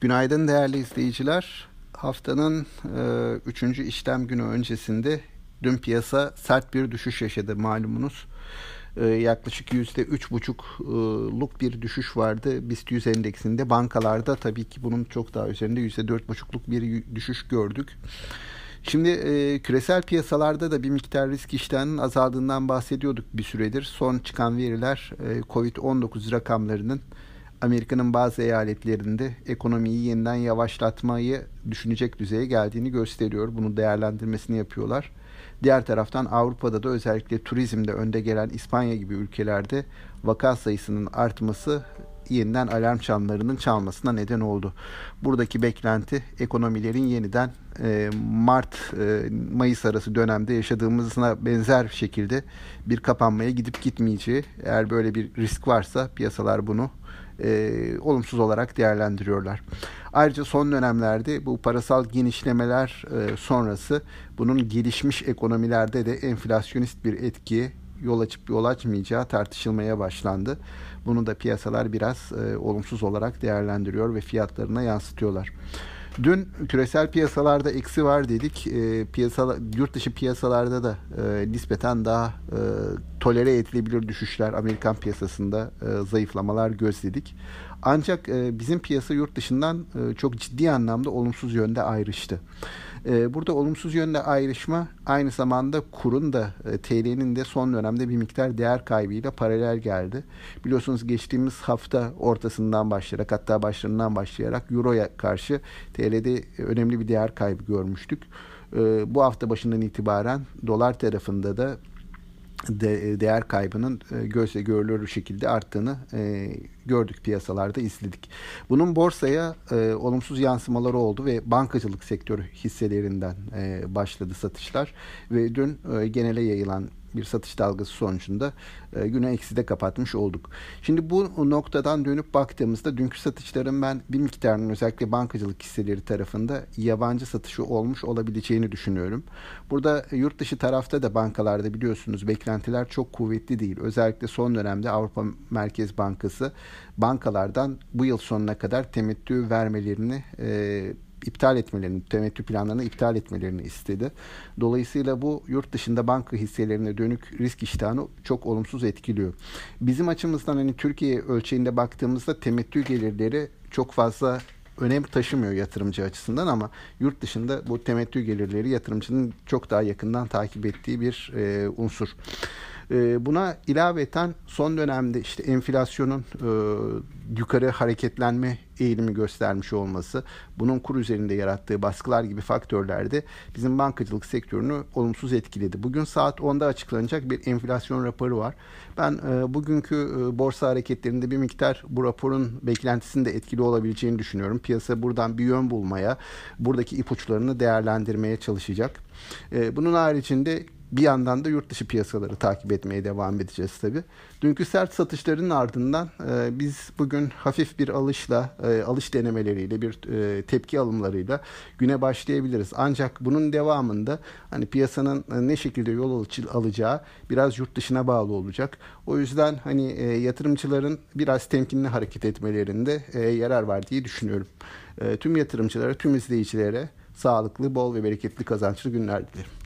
Günaydın değerli izleyiciler. Haftanın e, üçüncü işlem günü öncesinde dün piyasa sert bir düşüş yaşadı malumunuz. E, yaklaşık yüzde üç buçukluk bir düşüş vardı BIST 100 endeksinde. Bankalarda tabii ki bunun çok daha üzerinde yüzde dört buçukluk bir düşüş gördük. Şimdi e, küresel piyasalarda da bir miktar risk iştahının azaldığından bahsediyorduk bir süredir. Son çıkan veriler e, Covid-19 rakamlarının Amerika'nın bazı eyaletlerinde ekonomiyi yeniden yavaşlatmayı düşünecek düzeye geldiğini gösteriyor. Bunu değerlendirmesini yapıyorlar. Diğer taraftan Avrupa'da da özellikle turizmde önde gelen İspanya gibi ülkelerde vaka sayısının artması yeniden alarm çanlarının çalmasına neden oldu. Buradaki beklenti ekonomilerin yeniden e, Mart e, Mayıs arası dönemde yaşadığımızına benzer şekilde bir kapanmaya gidip gitmeyeceği. Eğer böyle bir risk varsa piyasalar bunu e, olumsuz olarak değerlendiriyorlar. Ayrıca son dönemlerde bu parasal genişlemeler e, sonrası bunun gelişmiş ekonomilerde de enflasyonist bir etkiye yol açıp yol açmayacağı tartışılmaya başlandı. Bunu da piyasalar biraz e, olumsuz olarak değerlendiriyor ve fiyatlarına yansıtıyorlar. Dün küresel piyasalarda eksi var dedik. E, piyasa, yurt dışı piyasalarda da e, nispeten daha e, tolere edilebilir düşüşler Amerikan piyasasında e, zayıflamalar gözledik. Ancak e, bizim piyasa yurt dışından e, çok ciddi anlamda olumsuz yönde ayrıştı. E, burada olumsuz yönde ayrışma aynı zamanda kurun da e, TL'nin de son dönemde bir miktar değer kaybıyla paralel geldi. Biliyorsunuz geçtiğimiz hafta ortasından başlayarak hatta başlarından başlayarak Euro'ya karşı TL'de önemli bir değer kaybı görmüştük. E, bu hafta başından itibaren dolar tarafında da de, değer kaybının e, gözle görülür şekilde arttığını e, gördük piyasalarda izledik. Bunun borsaya e, olumsuz yansımaları oldu ve bankacılık sektörü hisselerinden e, başladı satışlar ve dün e, genele yayılan bir satış dalgası sonucunda e, günü ekside kapatmış olduk. Şimdi bu noktadan dönüp baktığımızda dünkü satışların ben bir miktarının özellikle bankacılık hisseleri tarafında yabancı satışı olmuş olabileceğini düşünüyorum. Burada yurt dışı tarafta da bankalarda biliyorsunuz beklentiler çok kuvvetli değil. Özellikle son dönemde Avrupa Merkez Bankası bankalardan bu yıl sonuna kadar temettü vermelerini e, iptal etmelerini, temettü planlarını iptal etmelerini istedi. Dolayısıyla bu yurt dışında banka hisselerine dönük risk iştahını çok olumsuz etkiliyor. Bizim açımızdan hani Türkiye ölçeğinde baktığımızda temettü gelirleri çok fazla önem taşımıyor yatırımcı açısından ama yurt dışında bu temettü gelirleri yatırımcının çok daha yakından takip ettiği bir e, unsur. E, buna ilaveten son dönemde işte enflasyonun e, yukarı hareketlenme eğilimi göstermiş olması, bunun kur üzerinde yarattığı baskılar gibi faktörler de bizim bankacılık sektörünü olumsuz etkiledi. Bugün saat 10'da açıklanacak bir enflasyon raporu var. Ben e, bugünkü e, borsa hareketlerinde bir miktar bu raporun beklentisinde etkili olabileceğini düşünüyorum. Piyasa buradan bir yön bulmaya, buradaki ipuçlarını değerlendirmeye çalışacak. Bunun haricinde bir yandan da yurt dışı piyasaları takip etmeye devam edeceğiz tabii. Dünkü sert satışların ardından e, biz bugün hafif bir alışla, e, alış denemeleriyle, bir e, tepki alımlarıyla güne başlayabiliriz. Ancak bunun devamında hani piyasanın e, ne şekilde yol alacağı biraz yurt dışına bağlı olacak. O yüzden hani e, yatırımcıların biraz temkinli hareket etmelerinde e, yarar var diye düşünüyorum. E, tüm yatırımcılara, tüm izleyicilere sağlıklı, bol ve bereketli kazançlı günler dilerim.